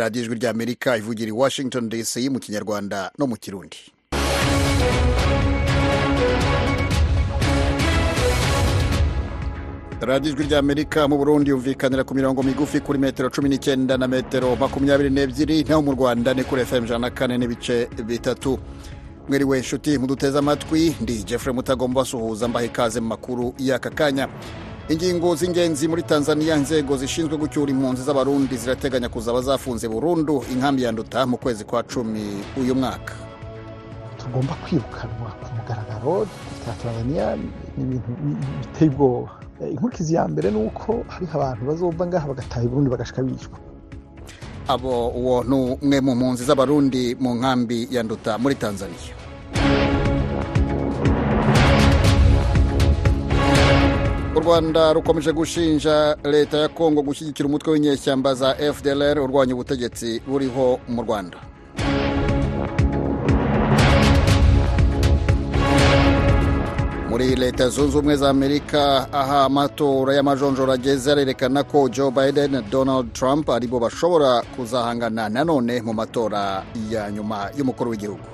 radiyo ijwi ry'amerika ivugira i washington dc mu kinyarwanda no mu kirundi. Radiyo ijwi ry'amerika mu burundi yumvikanira ku mirongo migufi kuri metero cumi n'icyenda na metero makumyabiri n'ebyiri naho mu rwanda ni kuri fm ijana na kane n'ibice bitatu. Mwiriwe inshuti muduteze amatwi ndi jeffrey mutagomba basuhuza mbaha ikaze mu makuru y'aka kanya. Ingingo z'ingenzi muri tanzania inzego zishinzwe gucyura impunzi z'abarundi zirateganya kuzaba zafunze burundu inkambi ya nduta mu kwezi kwa cumi uyu mwaka. Tugomba kwirukanwa ku mugaragaro bya tanzania ni ibintu biteye ubwoba. Inkurikizi ya mbere ni uko hariho abantu bazova ngaha bagataha burundi bagashika bicwa. Abo uwo ni umwe mu mpunzi z'abarundi mu nkambi ya nduta muri tanzania. U rwanda rukomeje gushinja leta ya kongo gushyigikira umutwe w'inyeshyamba za fdlr urwanya ubutegetsi buriho mu rwanda. Muri leta zunze ubumwe za amerika aha amatora y'amajonjora ageze arerekana ko joe biden na donald trump ari bo bashobora kuzahangana nanone mu matora ya nyuma y'umukuru w'igihugu.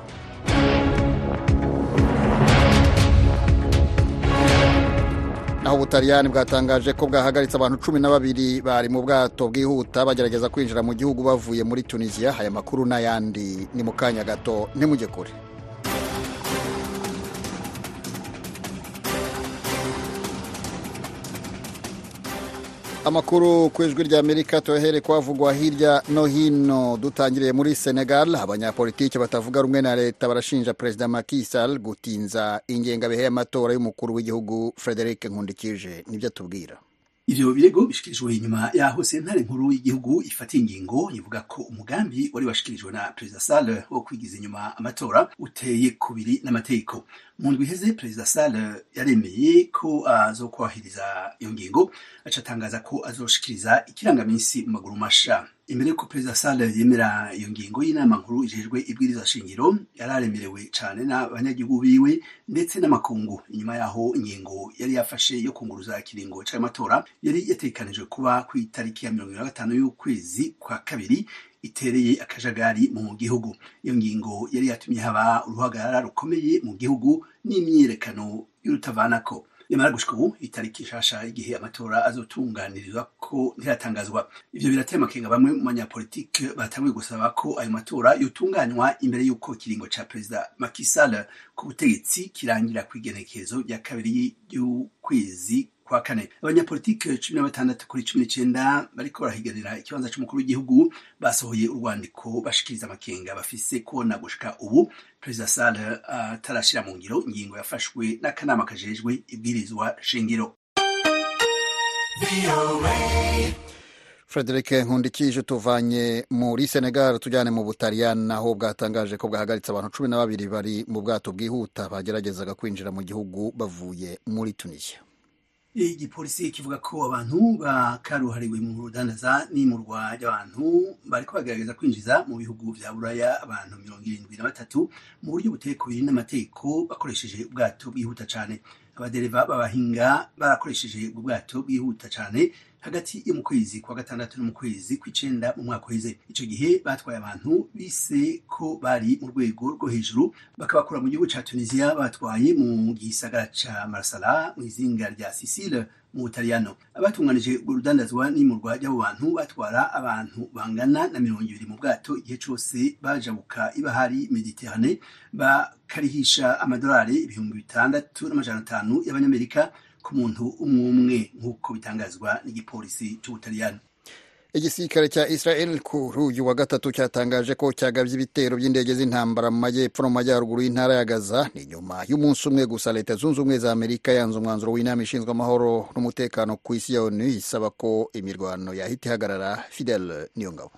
Naho ubutaliyani bwatangaje ko bwahagaritse abantu cumi na babiri bari mu bwato bwihuta bagerageza kwinjira mu gihugu bavuye muri tunisiya aya makuru n'ayandi ni mu kanya gato ntimujye kure. Amakuru ku ijwi ry'amerika tuyahere kwavugwa hirya no hino. Dutangiriye muri senegal abanyapolitiki batavuga rumwe na leta barashinja perezida Macky Sall gutinza ingengabihe y'amatora y'umukuru w'igihugu frederic nkundikije ni byo atubwira ivyo birego bishikirijwe inyuma yaho sentare nkuru y'igihugu ifata ingingo ivuga ko umugambi wari washikirijwe na perezida Sall wo kwigiza inyuma amatora uteye kubiri n'amategeko. Mu ndwi iheze perezida Sall yaremeye ko azokwahiriza iyo ngingo aca atangaza ko azoshikiriza ikirangaminsi mu maguru masha. Imbere yuko perezida Sall yemera iyo ngingo y'inama nkuru ijejwe ibwiriza shingiro yararemerewe cane n'abanyagihugu biwe ndetse n'amakungu. Inyuma yaho ingingo yari yafashe yo kunguruza ikiringo c'amatora yari yatekanijwe kuba ku itariki ya mirongo na gatanu y'ukwezi kwa kabiri itereye akajagari mu gihugu. Iyo ngingo yari yatumye haba uruhagarara rukomeye mu gihugu n'imyiyerekano y'urutavanako. Nyamara gushika ubu itariki nshasha igihe amatora azotunganirizwa ko ntiratangazwa ivyo birateye amakenga bamwe mu banyapolitike batanguye gusaba ko ayo matora yotunganywa imbere y'uko ikiringo ca perezida Macky Sall ku butegetsi kirangira kw'igenekerezo rya kabiri y'ukwezi kwa kane abanyapolitike cumi na batandatu kuri cumi n'icenda bariko barahiganira ikibanza c'umukuru w'igihugu basohoye urwandiko bashikiriza amakenga bafise kubona gushika ubu. Perezida Sall atarashira uh, mu ngiro ingingo yafashwe n'akanama kajejwe ibwirizwa shingiro. Frederic nkundikije tuvanye muri senegal tujyane mu butaliyani aho bwatangaje ko bwahagaritse abantu cumi na babiri bari mu bwato bwihuta bageragezaga kwinjira mu gihugu bavuye muri tunisiya igipolisi kivuga ko abantu bakaruhariwe mu rudandaza n'imurwa ry'abantu bariko bagerageza kwinjiza mu bihugu vya buraya abantu mirongo irindwi na batatu mu buryo kubiri n'amategeko bakoresheje ubwato bwihuta cane. Abadereva b'abahinga barakoresheje ubwo bwato bwihuta cane hagati yo mu kwezi kwa gatandatu no mu kwezi kw'icenda mu mwaka uheze. Ico gihe batwaye abantu bise ko bari mu rwego rwo hejuru bakabakura mu gihugu ca tunisiya batwaye mu gisagara ca marsala mu izinga rya sicile mu butaliyano. Abatunganije urwo rudandazwa n'imurwa ry'abo bantu batwara abantu bangana na mirongo ibiri mu bwato. Igihe cose bajabuka ibahari mediterane bakarihisha amadolari ibihumbi bitandatu n'amajana atanu y'abanyamerika ku muntu umwe umwe nk'uko bitangazwa n'igipolisi c'ubutaliyani. Igisirikare cya israel kuri uyu wa gatatu cyatangaje ko cyagabye ibitero by'indege z'intambara mu majyepfo no mu majyaruguru y'intara ya gaza. Ni nyuma y'umunsi umwe gusa leta zunze ubumwe za amerika yanze umwanzuro w'inama ishinzwe amahoro n'umutekano ku isi ya onu isaba ko imirwano yahita ihagarara. Fidel niyongabo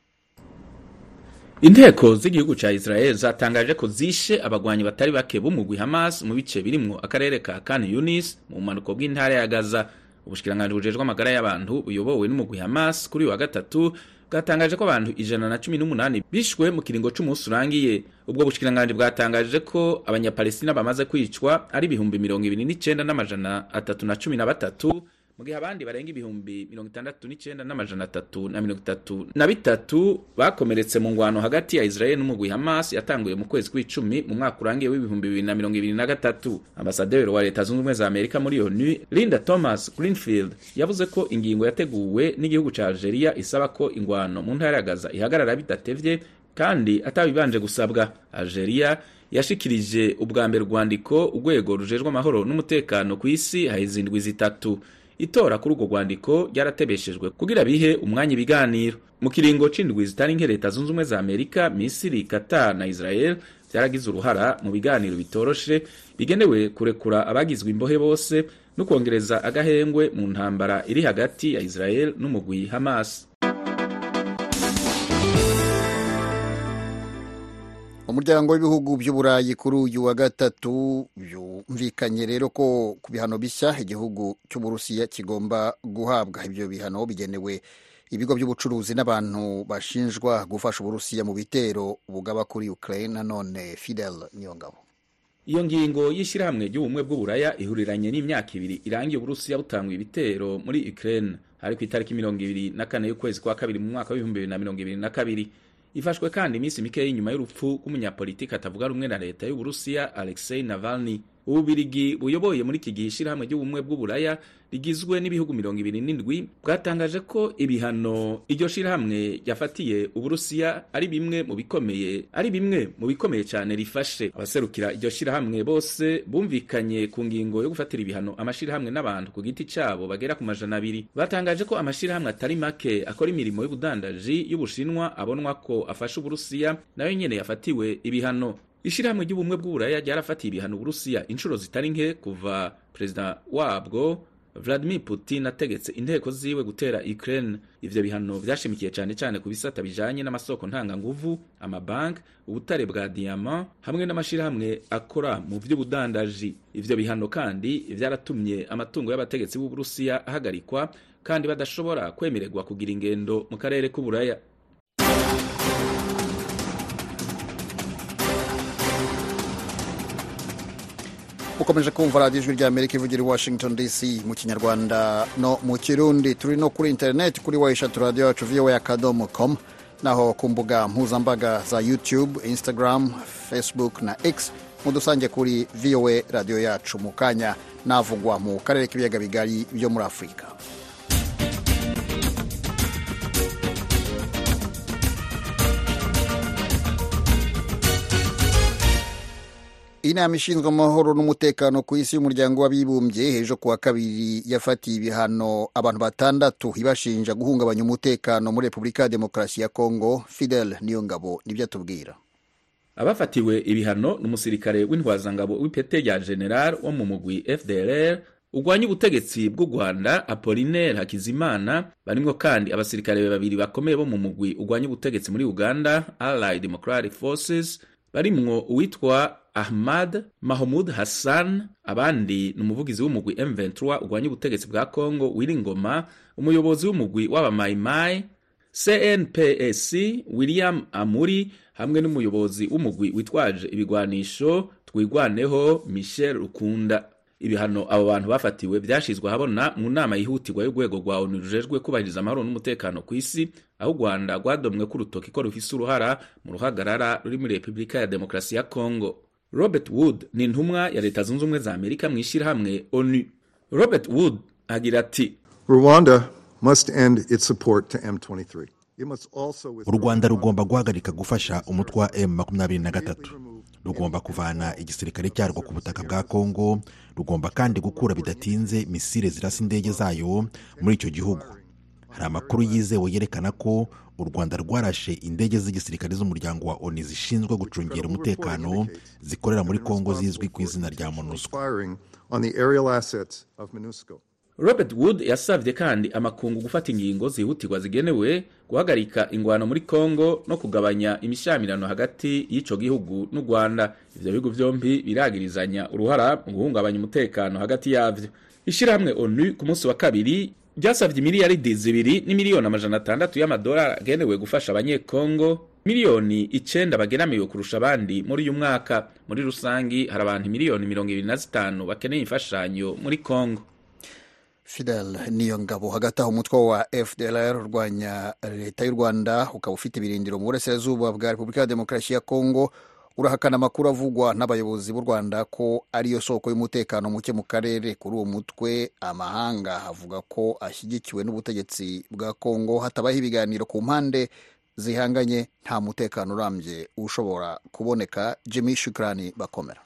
inteko z'igihugu ca israel zatangaje ko zishe abagwanyi batari bake b'umugwi hamas mu bice birimwo akarere ka kan yunis mu bumanuko bw'intara ya gaza. Ubushikiranganji bujejwe amagara y'abantu buyobowe n'umugwi hamas kuri uyu wa gatatu bwatangaje ko abantu ijana na cumi n'umunani bishwe mu kiringo c'umunsi urangiye. Ubwo bushikiranganji bwatangaje ko abanyapalestina bamaze kwicwa ari ibihumbi mirongo ibiri n'icenda n'amajana atatu na cumi na batatu mu gihe abandi barenga ibihumbi mirongo itandatu n'icenda n'amajana atatu na mirongo itatu na bitatu bakomeretse mu ngwano hagati ya israel n'umugwi hamas yatanguye mu kwezi kw'icumi mu mwaka urangiye w'ibihumbi bibiri na mirongo ibiri na gatatu. Ambasaderi wa leta zunze ubumwe za amerika muri onu linda thomas greenfield yavuze ko ingingo yateguwe n'igihugu ca algeria isaba ko ingwano mu ntara ya gaza ihagarara bidatevye kandi atabibanje gusabwa. Algeria yashikirije ubwa mbere urwandiko urwego rujejwe amahoro n'umutekano ku isi haheze indwi zitatu. Itora kuri urwo rwandiko ryaratebeshejwe kugira bihe umwanya ibiganiro. Mu kiringo c'indwi zitari nke leta zunze ubumwe za amerika misiri qatar na israel vyaragize uruhara mu biganiro bitoroshe bigenewe kurekura abagizwe imbohe bose no kwongereza agahengwe mu ntambara iri hagati ya israel n'umugwi hamas. Umuryango w'ibihugu by'uburayi kuri uyu wa gatatu byumvikanye rero ko ku bihano bishya igihugu cy'uburusiya kigomba guhabwa ibyo bihano bigenewe ibigo by'ubucuruzi n'abantu bashinjwa gufasha uburusiya mu bitero bugaba kuri ukraine nanone fidel niyongabo iyo ngingo y'ishyirahamwe ry'ubumwe bw'uburaya ihuriranye n'imyaka ibiri irangiye uburusiya butanga ibitero muri ukraine. Hari ku itariki mirongo ibiri na kane y'ukwezi kwa kabiri mu mwaka w'ibihumbi bibiri na mirongo ibiri na kabiri. Ifashwe kandi iminsi mike y'inyuma y'urupfu rw'umunyapolitiki atavuga rumwe na leta y'uburusiya alexei navalny ububirigi buyoboye muri iki gihe ishyirahamwe ry'ubumwe bw'uburaya rigizwe n'ibihugu mirongo ibiri n'indwi bwatangaje ko ibihano iryo shirahamwe ryafatiye uburusiya ari bimwe mu bikomeye ari bimwe mu bikomeye cyane rifashe. Abaserukira iryo shirahamwe bose bumvikanye ku ngingo yo gufatira ibihano amashirahamwe n'abantu ku giti cyabo bagera ku majana abiri. Batangaje ko amashirahamwe atari make akora imirimo y'ubudandaji y'ubushinwa abonwa ko afasha uburusiya na yo nyene yafatiwe ibihano. Ishirahamwe ry'ubumwe bw'uburaya ryarafatiye ibihano uburusiya inshuro zitari nke kuva perezida wabwo Vladimir Putin ategetse inteko ziwe gutera Ukraine. Ivyo bihano vyashimikiye cyane cyane ku bisata bijanye n'amasoko ntanganguvu amabank ubutare bwa diamant hamwe n'amashirahamwe akora mu vy'ubudandaji. Ivyo bihano kandi vyaratumye amatungo y'abategetsi b'Uburusiya ahagarikwa kandi badashobora kwemererwa kugira ingendo mu karere k'uburaya. Ukomeje kumva radiyo ijwi ry'amerika ivugira i washington dc mu kinyarwanda no mu kirundi. Turi no kuri interineti kuri wa eshatu radiyo yacu voa akadomo com naho ku mbuga mpuzambaga za youtube instagram facebook na x mudusange kuri voa radiyo yacu mu kanya navugwa mu karere k'ibiyaga bigari byo muri afurika inama ishinzwe amahoro n'umutekano ku isi y'umuryango w'abibumbye ejo kuwa kabiri yafatiye ibihano abantu batandatu ibashinja guhungabanya umutekano muri repubulika ya demokarasi ya kongo. Fidel niyongabo ni byo atubwira. Abafatiwe ibihano n'umusirikare w'intwazangabo w'ipete rya general wo mu mugwi fdrr urwanya ubutegetsi bw'u rwanda apolinaire hakizimana barimwo kandi abasirikare babiri bakomeye bo mu mugwi urwanya ubutegetsi muri uganda allied democratic forces barimwo uwitwa ahmad mahmud hassan abandi ni umuvugizi w'umugwi m23 urwanya ubutegetsi bwa congo wiringoma umuyobozi w'umugwi w'abamayimayi cnpsc william amuri hamwe n'umuyobozi w'umugwi witwaje ibigwanisho twigwaneho michel rukunda. Ibihano abo bantu bafatiwe byashyizwe ahabona mu nama yihutirwa y'urwego rwa onu rujejwe kubahiriza amahoro n'umutekano ku isi aho u rwanda rwadomwe ko urutoki ko rufise uruhara mu ruhagarara ruri muri repubulika ya demokarasi ya congo. Robert wood ni intumwa ya leta zunze ubumwe za amerika mu ishyirahamwe onu. Robert wood agira ati rwanda must end its support to m23 u rwanda rugomba guhagarika gufasha umutwe wa m makumyabiri na gatatu. Rugomba kuvana igisirikare cyarwo ku butaka bwa kongo rugomba kandi gukura bidatinze misile zirasa indege zayo muri icyo gihugu. Hari amakuru yizewe yerekana ko u rwanda rwarashe indege z'igisirikare z'umuryango wa oni zishinzwe gucungira umutekano zikorera muri kongo zizwi ku izina rya monusco. robert wood yasabye kandi amakungu gufata ingingo zihutirwa zigenewe guhagarika ingwano muri congo no kugabanya imishamirano hagati y'icyo gihugu n'u rwanda. Ibyo bihugu byombi biragirizanya uruhara mu guhungabanya umutekano hagati yabyo ishyirahamwe onu ku munsi wa kabiri ryasabye miliyaridi zibiri n'imiliyoni amajana atandatu y'amadolari agenewe gufasha abanyekongo miliyoni icenda bageramiwe kurusha abandi muri uyu mwaka. Muri rusangi hari abantu miliyoni mirongo ibiri na zitanu bakeneye imfashanyo muri kongo fidel niyo ngabo hagati aho umutwe wa fdlr urwanya leta y'u rwanda ukaba ufite ibirindiro mu burasirazuba bwa repubulika ya demokarasi ya kongo urahakana amakuru avugwa n'abayobozi b'u rwanda ko ariyo soko y'umutekano muke mu karere. Kuri uwo mutwe amahanga avuga ko ashyigikiwe n'ubutegetsi bwa kongo hatabaho ibiganiro ku mpande zihanganye nta mutekano urambye ushobora kuboneka. Jimmy shukrani bakomera.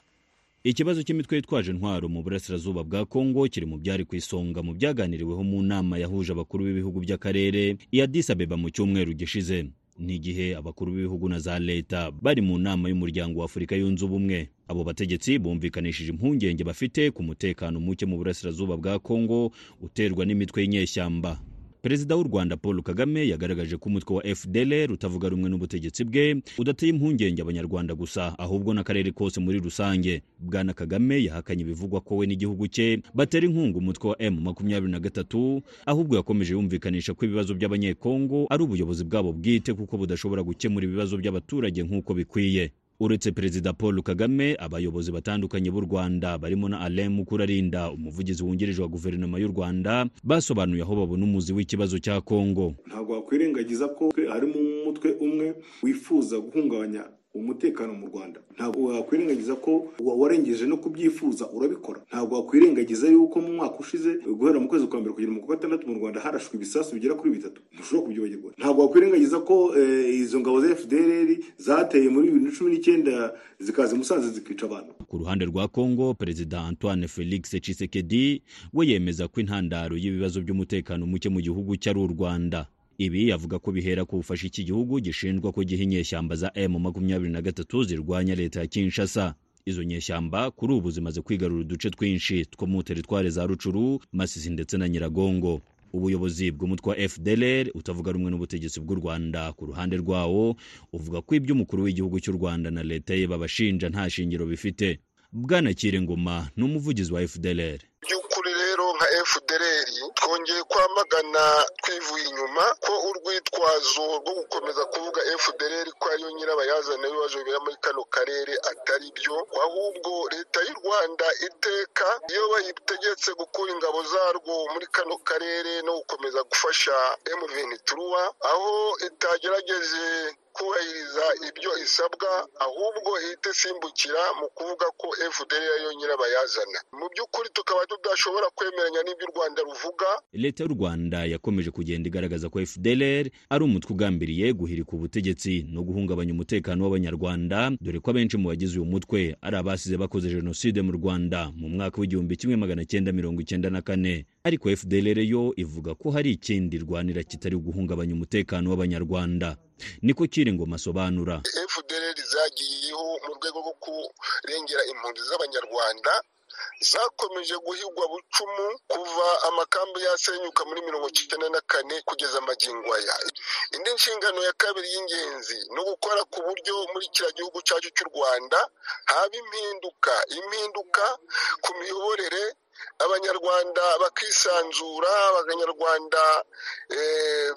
Ikibazo cy'imitwe yitwaje intwaro mu burasirazuba bwa kongo kiri mu byari ku isonga mu byaganiriweho mu nama yahuje abakuru b'ibihugu by'akarere i Addis Abeba mu cyumweru gishize. Ni igihe abakuru b'ibihugu na za leta bari mu nama y'umuryango wa afurika yunze ubumwe. Abo bategetsi bumvikanishije impungenge bafite ku mutekano muke mu burasirazuba bwa kongo uterwa n'imitwe y'inyeshyamba. Perezida w'u rwanda paul kagame yagaragaje ko umutwe wa fdlr utavuga rumwe n'ubutegetsi bwe udateye impungenge abanyarwanda gusa ahubwo n'akarere kose muri rusange. Bwana kagame yahakanye ibivugwa ko we n'igihugu cye batera inkunga umutwe wa m makumyabiri na gatatu ahubwo yakomeje yumvikanisha ko ibibazo by'abanyekongo ari ubuyobozi bwabo bwite kuko budashobora gukemura ibibazo by'abaturage nk'uko bikwiye. Uretse perezida paul kagame abayobozi batandukanye b'u rwanda barimo na alain mukurarinda umuvugizi wungirije wa guverinoma y'u rwanda basobanuye aho babona umuzi w'ikibazo cya kongo ntabwo wakwirengagiza ko harimo umutwe umwe wifuza guhungabanya umutekano mu rwanda. Ntabwo wakwirengagiza ko warengeje no kubyifuza urabikora. Ntabwo wakwirengagiza yuko mu mwaka ushize guhera mu kwezi kwa mbere kugera mu kwa gatandatu mu rwanda harashwe ibisasu bigera kuri bitatu. Ntushobora kubyibagirwa ntabwo wakwirengagiza ko izo ngabo za fdr zateye muri bibiri na cumi n'icyenda zikaza musanze zikica abantu. Ku ruhande rwa kongo perezida antoine felix tshisekedi we yemeza ko intandaro y'ibibazo by'umutekano muke mu gihugu cye ari u rwanda. Ibi avuga ko bihera ku bufasha iki gihugu gishinjwa ko giha inyeshyamba za m makumyabiri na gatatu zirwanya leta ya kinshasa. Izo nyeshyamba kuri ubu zimaze kwigarura uduce twinshi two mu teritware za rucuru masisi ndetse na nyiragongo. Ubuyobozi bw'umutwe wa fdlr utavuga rumwe n'ubutegetsi bw'u rwanda. Ku ruhande rwawo uvuga ko ibyo umukuru w'igihugu cy'u rwanda na leta ye babashinja nta shingiro bifite. Bwana ngoma ni umuvugizi wa fdlr fdr twongeye kwamagana twivuye inyuma ko urwitwazo rwo gukomeza kuvuga fdr ko ariyo nyirabayazana w'ibibazo bibera muri kano karere atari byo ahubwo leta y'u rwanda iteka iyo bayitegetse gukura ingabo zarwo muri kano karere no gukomeza gufasha M23 aho itagerageje kubahiriza ibyo isabwa ahubwo ihita isimbukira mu kuvuga ko fdr ariyo nyirabayazana. Mu by'ukuri tukaba tudashobora kwemeranya n'ibyo u rwanda ruvuga. Leta y'u rwanda yakomeje kugenda igaragaza ko fdlr ari umutwe ugambiriye guhirika ubutegetsi no guhungabanya umutekano w'abanyarwanda. Dore ko abenshi mu bagize uyu mutwe ari abasize bakoze jenoside mu rwanda mu mwaka w'igihumbi kimwe magana cyenda mirongo icyenda na kane. Ariko fdlr yo ivuga ko hari ikindi rwanira kitari guhungabanya umutekano w'abanyarwanda. Niko ngoma asobanura fdr zagiyeho mu rwego rwo kurengera impunzi z'abanyarwanda zakomeje guhigwa bucumu kuva amakambi yasenyuka muri mirongo icyenda na kane kugeza amagingo aya. Indi nshingano ya kabiri y'ingenzi ni ugukora ku buryo muri kiriya gihugu cyacu cy'u rwanda haba impinduka impinduka ku miyoborere abanyarwanda bakisanzura abanyarwanda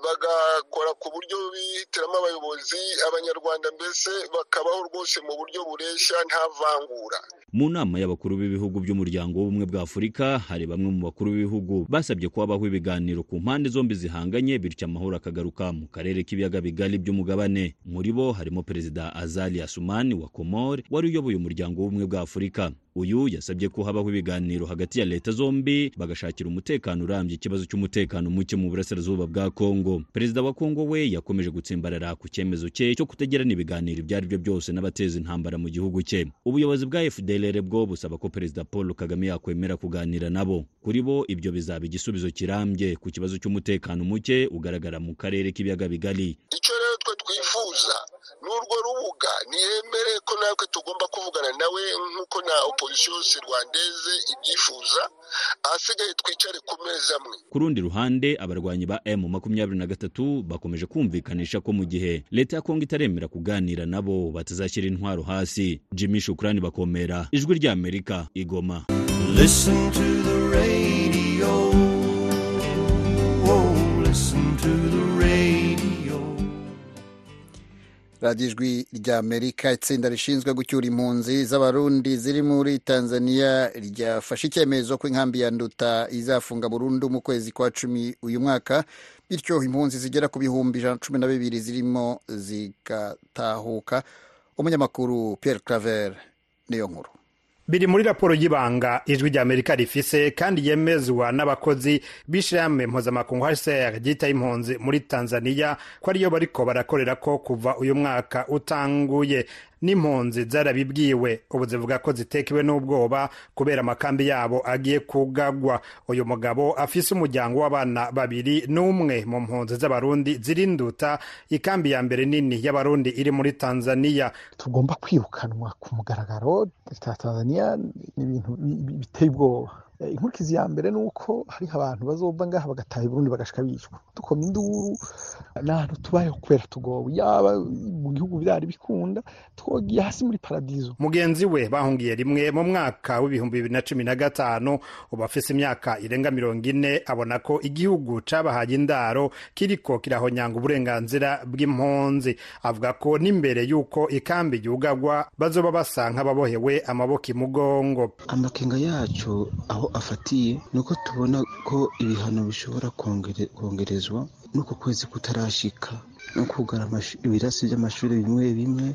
bagakora ku buryo bihitiramo abayobozi abanyarwanda mbese bakabaho rwose mu buryo bureshya nta vangura. Mu nama y'abakuru b'ibihugu by'umuryango w'ubumwe bwa afurika hari bamwe mu bakuru b'ibihugu basabye ko habaho ibiganiro ku mpande zombi zihanganye bityo amahoro akagaruka mu karere k'ibiyaga bigari by'umugabane. Muri bo harimo perezida azali asumani wa komore wari uyoboye umuryango w'ubumwe bwa afurika. Uyu yasabye ko habaho ibiganiro hagati ya leta zombi bagashakira umutekano urambye ikibazo cy'umutekano muke mu burasirazuba bwa kongo. Perezida wa kongo we yakomeje gutsimbarara ku cyemezo cye cyo kutagirana ibiganiro ibyo ari byo byose n'abateza intambara mu gihugu cye ubuyobozi bwa fdlr bwo busaba ko perezida paul kagame yakwemera kuganira nabo. Kuri bo ibyo bizaba igisubizo kirambye ku kibazo cy'umutekano muke ugaragara mu karere k'ibiyaga bigari icyo rero twe twifuza ni urwo rubuga niyemere ko natwe tugomba kuvugana nawe nk'uko na opozisiyo yose rwandeze ibyifuza ahasigaye twicare ku meza amwe. Ku rundi ruhande abarwanyi ba m makumyabiri na gatatu bakomeje kumvikanisha ko mu gihe leta ya kongo itaremera kuganira nabo batazashyira intwaro hasi. Jimmy shukurani bakomera ijwi ry'amerika igoma. Listen to the radio. Radiyo ijwi rya amerika itsinda rishinzwe gucyura impunzi z'abarundi ziri muri tanzania ryafashe icyemezo ko inkambi ya nduta izafunga burundu mu kwezi kwa cumi uyu mwaka bityo impunzi zigera ku bihumbi ijana na cumi na bibiri zirimo zigatahuka. Umunyamakuru Pierre Claver niyo nkuru. Biri muri raporo y'ibanga ijwi rya amerika rifise kandi yemezwa n'abakozi b'ishirahamwe mpuzamakungu hcr ryitaye impunzi muri tanzania ko ariyo bariko barakorera ko kuva uyu mwaka utanguye. N'impunzi zarabibwiwe. Ubu zivuga ko zitekewe n'ubwoba kubera amakambi yabo agiye kugagwa. Uyu mugabo afise umuryango w'abana babiri n'umwe. Mu mpunzi z'abarundi zirinduta ikambi ya mbere nini y'abarundi iri muri tanzania. Tugomba kwirukanwa ku mugaragaro. Tanzania ni ibintu biteye ubwoba. Inkurikizi ya mbere ni uko hariho abantu bazova ngaha bagataha i burundi bagashika bicwa dukoma induru ni ahantu tubayeho kubera tugowe. Yaba mu gihugu byari bikunda twogiye hasi muri paradizo. Mugenzi we bahungiye rimwe mu mwaka w'ibihumbi bibiri na cumi na gatanu ubu afise imyaka irenga mirongo ine abona ko igihugu cabahaye indaro kiriko kirahonyanga uburenganzira bw'impunzi. Avuga ko n'imbere y'uko ikambi yugagwa bazoba basa nk'ababohewe amaboko imugongo amakenga yacu aho afatiye ni uko tubona ko ibihano bishobora kongerezwa n'uko kwezi kutarashika no kugara ibirasi by'amashuri bimwe bimwe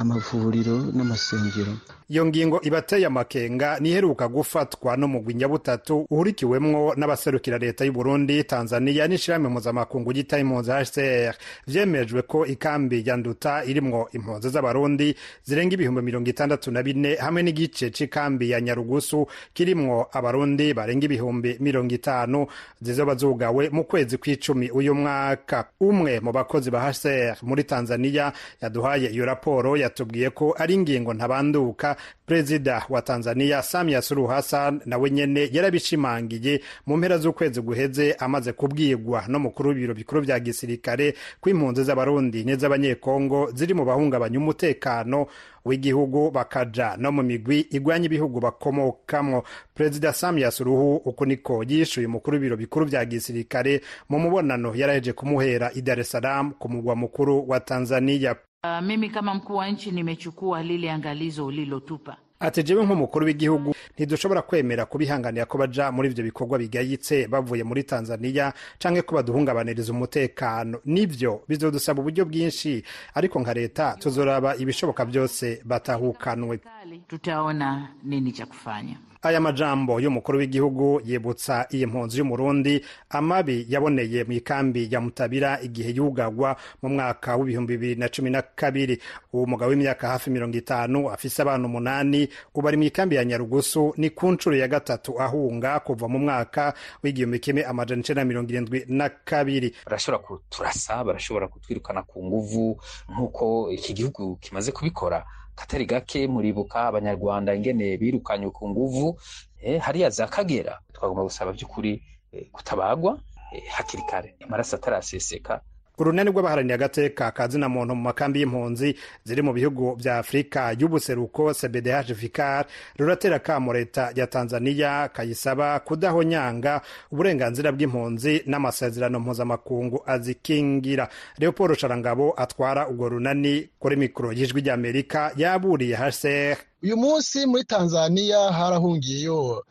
amavuriro n'amasengero. Iyo ngingo ibateye amakenga niheruka gufatwa n'umugwi nyabutatu uhurikiwemwo n'abaserukira leta y'u Burundi Tanzania n'ishirahamwe mpuzamakungu ryitaye impunzi HCR vyemejwe ko ikambi ya Nduta irimwo impunzi z'abarundi zirenga ibihumbi mirongo itandatu na bine hamwe n'igice c'ikambi ya Nyarugusu kirimwo abarundi barenga ibihumbi mirongo itanu zizoba zugawe mu kwezi kw'icumi uyu mwaka. Umwe mu bakozi ba HCR muri Tanzania yaduhaye iyo raporo yatubwiye ko ari ingingo ntabanduka. Perezida wa tanzania samia suluhu hassan nawe nyene yarabishimangiye mu mpera z'ukwezi guheze amaze kubwirwa n'umukuru w'ibiro bikuru vya gisirikare ko impunzi z'abarundi n'iz'abanyekongo ziri mu bahungabanya umutekano w'igihugu bakaja no mu migwi igwanya ibihugu bakomokamwo. Perezida samia suluhu uku niko yishuye umukuru w'ibiro bikuru vya gisirikare mu mubonano yaraheje kumuhera i dar es salaam ku mugwa mukuru wa tanzania. Uh, mimi kama mkuu wa nchi nimechukua lile angalizo ulilotupa. Ati jewe nk'umukuru w'igihugu ntidushobora kwemera kubihanganira ko baja muri ivyo bikorwa bigayitse bavuye muri tanzania canke ko baduhungabaniriza umutekano. Nivyo bizodusaba uburyo bwinshi ariko nka leta tuzoraba ibishoboka byose batahukanwe. Tutaona nini cha kufanya aya majambo y'umukuru w'igihugu yibutsa iyi mpunzi y'umurundi amabi yaboneye mu ikambi ya mutabira igihe yugagwa mu mwaka w'ibihumbi bibiri na cumi na kabiri. Uwo mugabo w'imyaka hafi mirongo itanu afise abana umunani ubu ari mu ikambi ya nyarugusu ni ku nshuro ya gatatu ahunga kuva mu mwaka w'igihumbi kimwe amajana icenda mirongo irindwi na kabiri. Barashobora kuturasa barashobora kutwirukana ku nguvu nk'uko iki gihugu kimaze kubikora. Katari gake muribuka abanyarwanda ingene birukanywe ku nguvu eh, hariya za kagera. Twagomba gusaba by'ukuri eh, kutabagwa eh, hakiri kare. Amaraso ataraseseka urunani rw'abaharaniye agateka ka zina muntu mu makambi y'impunzi ziri mu bihugu vya afurika y'ubuseruko cbdh vicar ruratera kamo leta ya tanzania kayisaba kudahonyanga uburenganzira bw'impunzi n'amasezerano mpuzamakungu azikingira. Leopold sharangabo atwara urwo runani kuri mikoro y'ijwi ry'amerika yaburiye hcr uyu munsi muri tanzania harahungiyeyo.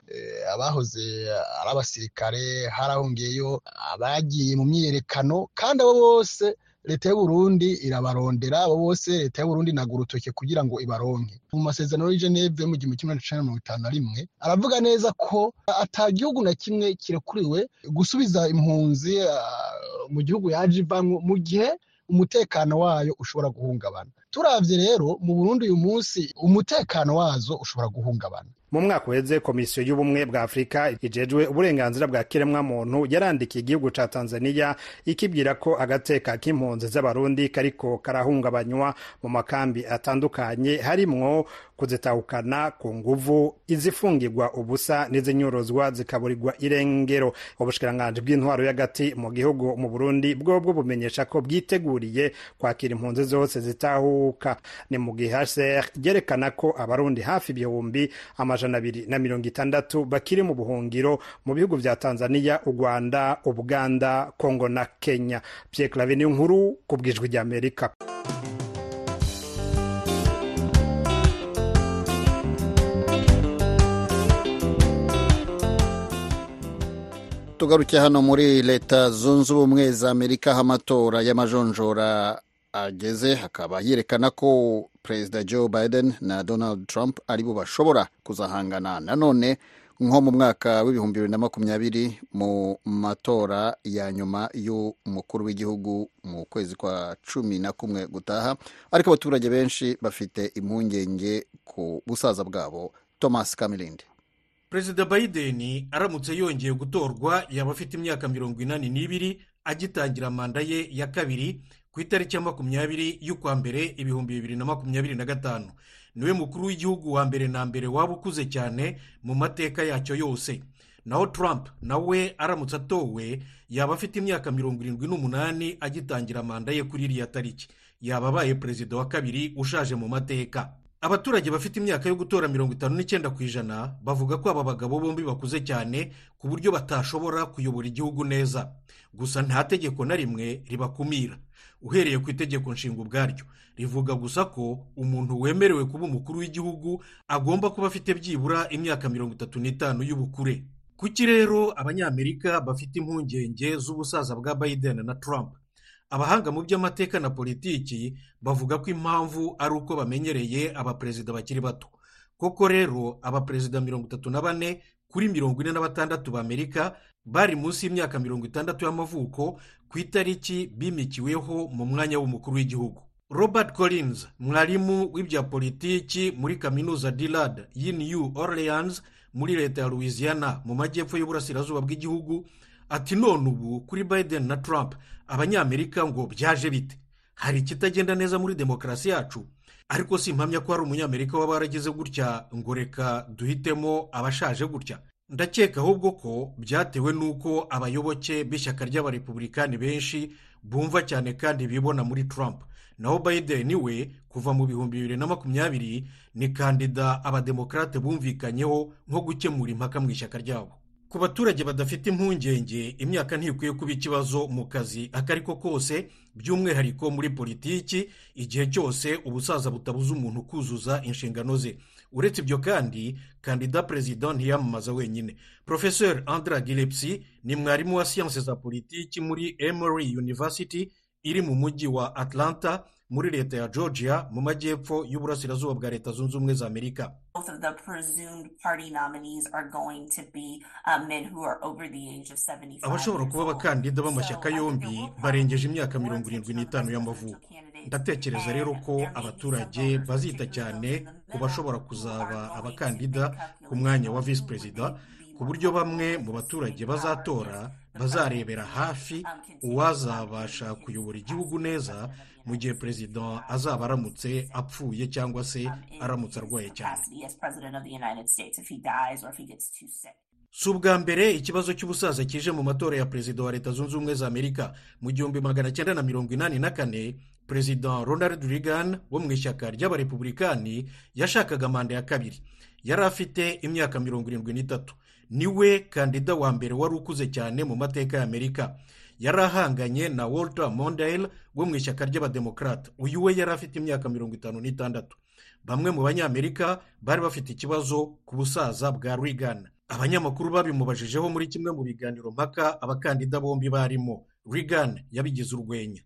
Abahoze ari abasirikare harahungiyeyo abagiye mu myiyerekano kandi abo bose leta y'uburundi irabarondera abo bose leta y'uburundi inaga urutoke kugira ngo ibaronke. Mu masezerano y'i geneve mu gihumbi kimwe na mirongo itanu na rimwe aravuga neza ko ata gihugu na kimwe kirekuriwe gusubiza impunzi mu gihugu yaje ivamwo mu gihe umutekano wayo ushobora guhungabana. Turavye rero mu burundi uyu munsi umutekano wazo ushobora guhungabana. Mu mwaka uheze komisiyo y'ubumwe bwa afurika ijejwe uburenganzira bwa kiremwamuntu yarandikiye igihugu ca tanzania ikibwira ko agateka k'impunzi z'abarundi kariko karahungabanywa mu makambi atandukanye harimwo kuzitahukana ku nguvu izifungirwa ubusa n'izinyorozwa zikaburirwa irengero. Ubushikiranganji bw'intwaro y'agati mu gihugu mu burundi bwobwo bumenyesha ko bwiteguriye kwakira impunzi zose zitahuka. Ni mu gihe ryerekana ko abarundi hafi ibihumbi amajana amajana abiri na mirongo itandatu bakiri mu buhungiro mu bihugu bya tanzania u rwanda ubuganda kongo na kenya. Pierre claver nkuru ku bwijwi ry'amerika tugaruke hano muri leta zunze ubumwe za amerika aho amatora y'amajonjora ageze hakaba yerekana ko perezida joe biden na donald trump ari bo bashobora kuzahangana nanone nko mu mwaka w'ibihumbi bibiri na makumyabiri mu matora ya nyuma y'umukuru w'igihugu mu kwezi kwa cumi na kumwe gutaha. Ariko abaturage benshi bafite impungenge ku busaza bwabo. Thomas kamirindi perezida biden aramutse yongeye gutorwa yaba afite imyaka mirongo inani n'ibiri agitangira manda ye ya kabiri ku itariki ya makumyabiri y'ukwa mbere ibihumbi bibiri na makumyabiri na gatanu. Niwe mukuru w'igihugu wa mbere na mbere waba ukuze cyane mu mateka yacyo yose. Naho trump nawe aramutse atowe yaba afite imyaka mirongo irindwi n'umunani agitangira manda ye kuri iriya tariki. Yaba abaye perezida wa kabiri ushaje mu mateka. Abaturage bafite imyaka yo gutora mirongo itanu n'icyenda ku ijana bavuga ko aba bagabo bombi bakuze cyane ku buryo batashobora kuyobora igihugu neza. Gusa nta tegeko na rimwe ribakumira. Uhereye ku itegeko nshinga ubwaryo. Rivuga gusa ko umuntu wemerewe kuba umukuru w'igihugu agomba kuba afite byibura imyaka mirongo itatu n'itanu y'ubukure. Kuki rero abanyamerika bafite impungenge z'ubusaza bwa biden na trump? Abahanga mu by'amateka na politiki bavuga ko impamvu ari uko bamenyereye abaperezida bakiri bato. Koko rero abaperezida mirongo itatu na bane kuri mirongo ine na batandatu b'amerika bari munsi y'imyaka mirongo itandatu y'amavuko ku itariki bimikiweho mu mwanya w'umukuru w'igihugu. Robert collins mwarimu w'ibya politiki muri kaminuza dilad y'i new orleans muri leta ya louisiana mu majyepfo y'uburasirazuba bw'igihugu ati none ubu kuri biden na trump abanyamerika ngo byaje bite? Hari ikitagenda neza muri demokarasi yacu? Ariko si impamya ko hari umunyamerika waba waragize gutya ngo reka duhitemo abashaje gutya. Ndakeka ahubwo ko byatewe n'uko abayoboke b'ishyaka ry'abarepubulikani benshi bumva cyane kandi bibona muri trump. Naho biden we kuva mu bihumbi bibiri na makumyabiri ni kandida abademokarate bumvikanyeho nko gukemura impaka mu ishyaka ryabo. Ku baturage badafite impungenge imyaka ntikwiye kuba ikibazo mu kazi ako ari ko kose by'umwihariko muri politiki igihe cyose ubusaza butabuza umuntu kuzuza inshingano ze. Uretse ibyo kandi kandida perezida ntiyamamaza wenyine. Porofeseri andra gilepsi ni mwarimu wa siyanse za politiki muri emory university iri mu mujyi wa atlanta muri leta ya georgia mu majyepfo y'uburasirazuba bwa leta zunze ubumwe za amerika. Abashobora kuba abakandida b'amashyaka yombi barengeje imyaka mirongo irindwi n'itanu y'amavuko. ndatekereza rero ko abaturage bazita cyane ku bashobora kuzaba abakandida ku mwanya wa visi perezida ku buryo bamwe mu baturage bazatora bazarebera hafi uwazabasha kuyobora igihugu neza mu gihe perezida azaba aramutse apfuye cyangwa se aramutse arwaye cyane. si ubwa mbere ikibazo cy'ubusaza kije mu matora ya perezida wa leta zunze ubumwe za amerika. Mu gihumbi magana cyenda na mirongo inani na kane perezida ronald reagan wo mu ishyaka ry'abarepubulikani yashakaga manda ya kabiri. Yari afite imyaka mirongo irindwi n'itatu. Niwe kandida wa mbere wari ukuze cyane mu mateka ya amerika. Yari ahanganye na walter mondale wo mu ishyaka ry'abademokarate uyu we yari afite imyaka mirongo itanu n'itandatu. Bamwe mu banyamerika bari bafite ikibazo ku busaza bwa reagan. Abanyamakuru babimubajijeho muri kimwe mu biganiro mpaka abakandida bombi barimo. Reagan yabigize urwenya.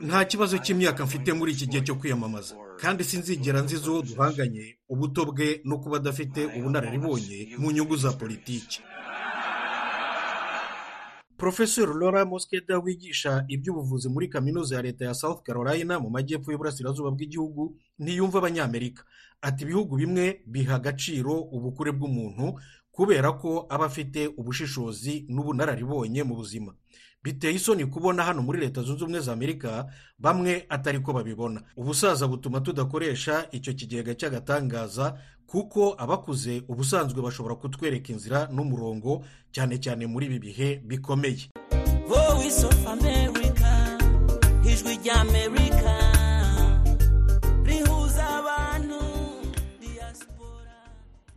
Nta kibazo cy'imyaka mfite muri iki gihe cyo kwiyamamaza. Kandi sinzigera nziza uwo duhanganye ubuto bwe no kuba adafite ubunararibonye mu nyungu za politiki. Porofesori laura moskeda wigisha iby'ubuvuzi muri kaminuza ya leta ya south carolina mu majyepfo y'uburasirazuba bw'igihugu ntiyumva abanyamerika. Ati ibihugu bimwe biha agaciro ubukure bw'umuntu kubera ko aba afite ubushishozi n'ubunararibonye mu buzima. Biteye isoni kubona hano muri leta zunze ubumwe za amerika bamwe atari ko babibona. Ubusaza butuma tudakoresha icyo kigega cy'agatangaza kuko abakuze ubusanzwe bashobora kutwereka inzira n'umurongo cyane cyane muri ibi bihe bikomeye. Ijwi rihuza abantu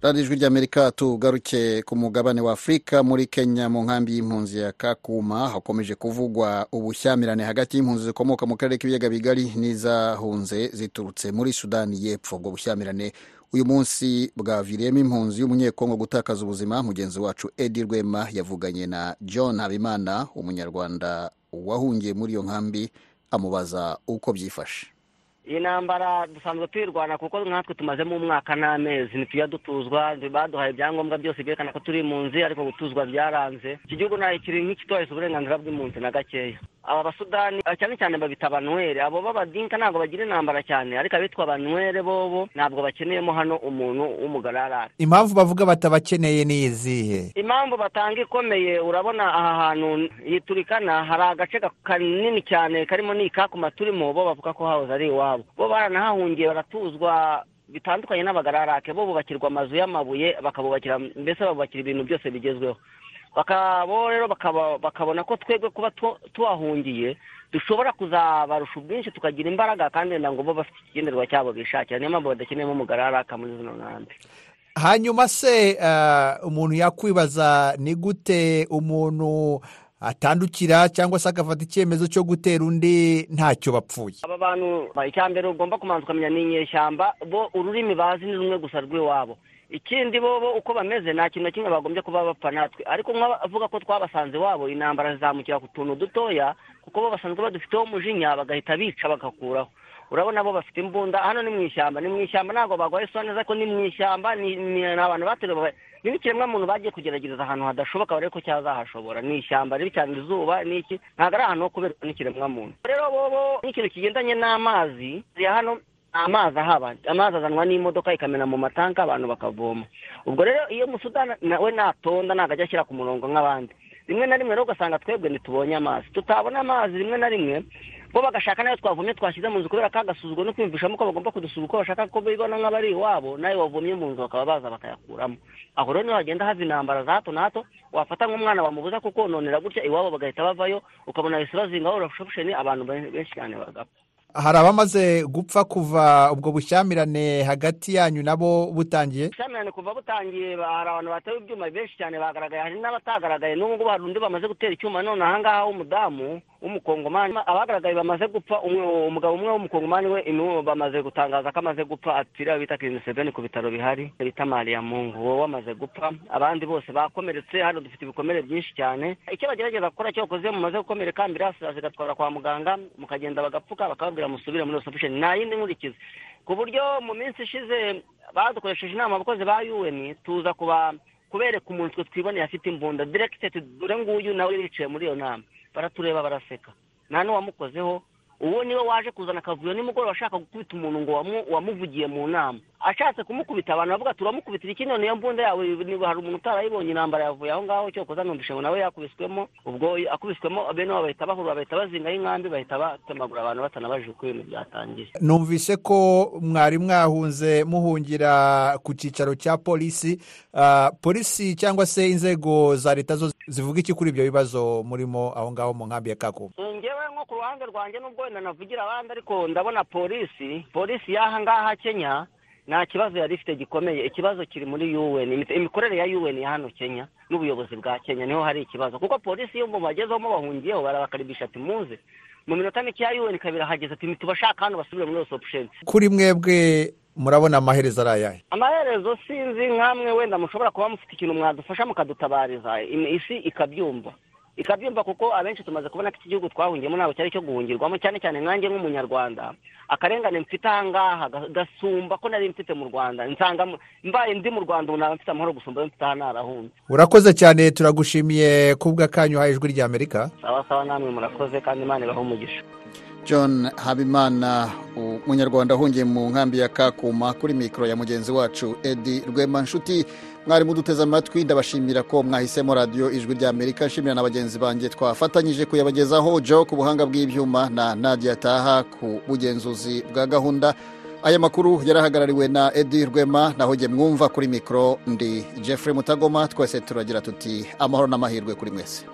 radiyo ijwi ry'amerika tugaruke ku mugabane wa afurika muri kenya mu nkambi y'impunzi ya kakuma. Hakomeje kuvugwa ubushyamirane hagati y'impunzi zikomoka mu karere k'ibiyaga bigari n'izahunze ziturutse muri sudani y'epfo. Ubwo bushyamirane uyu munsi bwaviriyemo impunzi y'umunyekongo gutakaza ubuzima mugenzi wacu edi rwema yavuganye na john habimana umunyarwanda wahungiye muri iyo nkambi amubaza uko byifashe. Iyi ntambara dusanzwe tuyirwana kuko nkatwe tumazemo umwaka n'amezi ntitujya dutuzwa baduhaye ibyangombwa byose byerekana ko turi impunzi ariko gutuzwa byaranze. Iki gihugu ntayo kiri nk'ikitubahiriza uburenganzira bw'impunzi na gakeya. Aba basudani cyane cyane babita abanwere abo b'abadinka ntabwo bagira intambara cyane ariko abitwa abanwere bobo ntabwo bakeneyemo hano umuntu w'umugararara impamvu bavuga batabakeneye ni izihe? Impamvu batanga ikomeye urabona aha hantu yiturikana hari agace kanini cyane karimo n'ikakuma turimo bo bavuga ko hahoze ari iwabo. Bo baranahahungiye baratuzwa bitandukanye n'abagararake. Bo bubakirwa amazu y'amabuye bakabubakira mbese babubakira ibintu byose bigezweho. Bakabo rero bakabona ko twebwe kuba tuhahungiye dushobora kuzabarusha ubwinshi tukagira imbaraga kandi ngo bo bafite ikigenderwa cyabo bishakira. Niyo mpamvu badakeneyemo umugararaka muri zino nkambi. Hanyuma se umuntu yakwibaza ni gute umuntu atandukira cyangwa se agafata icyemezo cyo gutera undi ntacyo bapfuye. Aba bantu icya mbere ugomba kumanza ukamenya ni inyeshyamba bo ururimi bazi ni rumwe gusa rw'iwabo. Ikindi bo uko bameze nta kintu na kimwe bagombye kuba bapfa natwe. Ariko nk'abavuga ko twabasanze iwabo intambara zizamukira ku tuntu dutoya kuko bo basanzwe badufiteho umujinya bagahita bica bagakuraho. Urabona bo bafite imbunda hano ni mu ishyamba ni mu ishyamba ntabwo bagwaye isura neza ko ni mu ishyamba ni abantu bateruye ni n'ikiremwamuntu bagiye kugerageza ahantu hadashoboka barebe ko cyazahashobora. Ni ishyamba ribi cyane izuba n'iki ntabwo ari ahantu ho kubera n'ikiremwamuntu rero bobo n'ikintu kigendanye n'amazi. Ya hano amazi ahaba. Amazi azanwa n'imodoka ikamena mu matanka abantu bakavoma. Ubwo rero iyo musudani nawe natonda ntabwo ajya ashyira ku murongo nk'abandi. Rimwe na rimwe rero ugasanga twebwe ntitubonye amazi. Tutabona amazi rimwe na rimwe bo bagashaka na yo twavomye twashyize mu nzu kubera ko agasuzuguro no kwiyumvishamo ko bagomba kudusura uko bashaka ko bibona nk'abari iwabo nawe wavomye mu nzu bakaba baza bakayakuramo. Aho rero ni ho hagenda hava intambara za hato na hato wafata nk'umwana wamubuza kukononera gutya iwabo bagahita bavayo ukabona bahise bazingaho urashusheni abantu benshi cyane bagapfa. Hari abamaze gupfa kuva ubwo bushyamirane hagati yanyu nabo butangiye? Ubushyamirane kuva butangiye hari abantu batewe ibyuma benshi cyane bagaragaye hari n'abatagaragaye n'ubu ngubu hari undi bamaze gutera icyuma none ahangaha w'umudamu w'umukongomani. Abagaragaye bamaze gupfa umugabo umwe w'umukongomani we bamaze gutangaza ko amaze gupfa apfira bita kiringi seveni ku bitaro bihari bita mariya mungu wowe wamaze gupfa. Abandi bose bakomeretse hano dufite ibikomere byinshi cyane. Icyo bagerageza gukora cyo bakoze mumaze gukomereka ambirasi zigatwara kwa muganga mukagenda bagapfuka bakababwira musubire muri reception nta yindi nkurikizi. Ku buryo mu minsi ishize badukoresheje inama abakozi ba un tuza kuba kubereka umuntu twiboneye afite imbunda. Direkiteti dore nguyu nawe yicaye muri iyo nama baratureba baraseka. Nta n'uwamukozeho uwo ni we waje kuzana akavuyo nimugoroba ashaka gukubita umuntu ngo wamuvugiye mu nama. Ashatse kumukubita abantu bavuga turamukubitira iki? None iyo mbunda yawe hari umuntu utarayibonye intambara yavuye aho ngaho cyo koza numvishe ngo nawe yakubiswemo. Ubwo akubiswemo bene wabo bahita bahurura bahita bazingaho inkambi bahita batemagura abantu batanabajije uko ibintu byatangiye. Numvise ko mwari mwahunze muhungira ku cyicaro cya polisi. Polisi cyangwa se inzego za leta zo zivuga iki kuri ibyo bibazo murimo aho ngaho mu nkambi ya kakuba ngewe nko ku ruhande rwanjye nubwo wenda navugira abandi ariko ndabona polisi polisi y'aha ngaha kenya nta kibazo yari ifite gikomeye. Ikibazo kiri muri un imikorere ya un ya hano kenya n'ubuyobozi bwa kenya ni ho hari ikibazo. Kuko polisi iyo bagezeho bahungiyeho barabakaribisha ati muze. Mu minota mike ya un ikaba irahageze ati tubashaka hano basubire muri yose opusheni kuri mwebwe murabona amaherezo ari ayahe? Amaherezo sinzi nk'amwe wenda mushobora kuba mufite ikintu mwadufasha mukadutabariza. Isi ikabyumva. Ikabyumva kuko abenshi tumaze kubona ko iki gihugu twahungiyemo ntabwo cyari cyo guhungirwamo cyane cyane nkanjye nk'umunyarwanda akarengane mfite aha ngaha gasumba ko nari mfite mu rwanda. Nsanga mbaye ndi mu rwanda ubu naba mfite amahoro gusumba ayo mfite aha narahunze. Urakoze cyane turagushimiye kubwa kanyu uhaye ijwi rya amerika. Sawa sawa namwe murakoze kandi imana ibahe umugisha. John habimana umunyarwanda ahungiye mu nkambi ya kakuma kuri mikoro ya mugenzi wacu edi rwemanshuti mwari muduteze amatwi ndabashimira ko mwahisemo radiyo ijwi rya amerika. Nshimira na bagenzi banjye twafatanyije kuyabagezaho. Jo ku buhanga bw'ibyuma na nadia taha ku bugenzuzi bwa gahunda. Aya makuru yarahagarariwe na edi rwema naho jye mwumva kuri mikoro ndi jeffrey mutagoma. Twese turagira tuti amahoro n'amahirwe kuri mwese.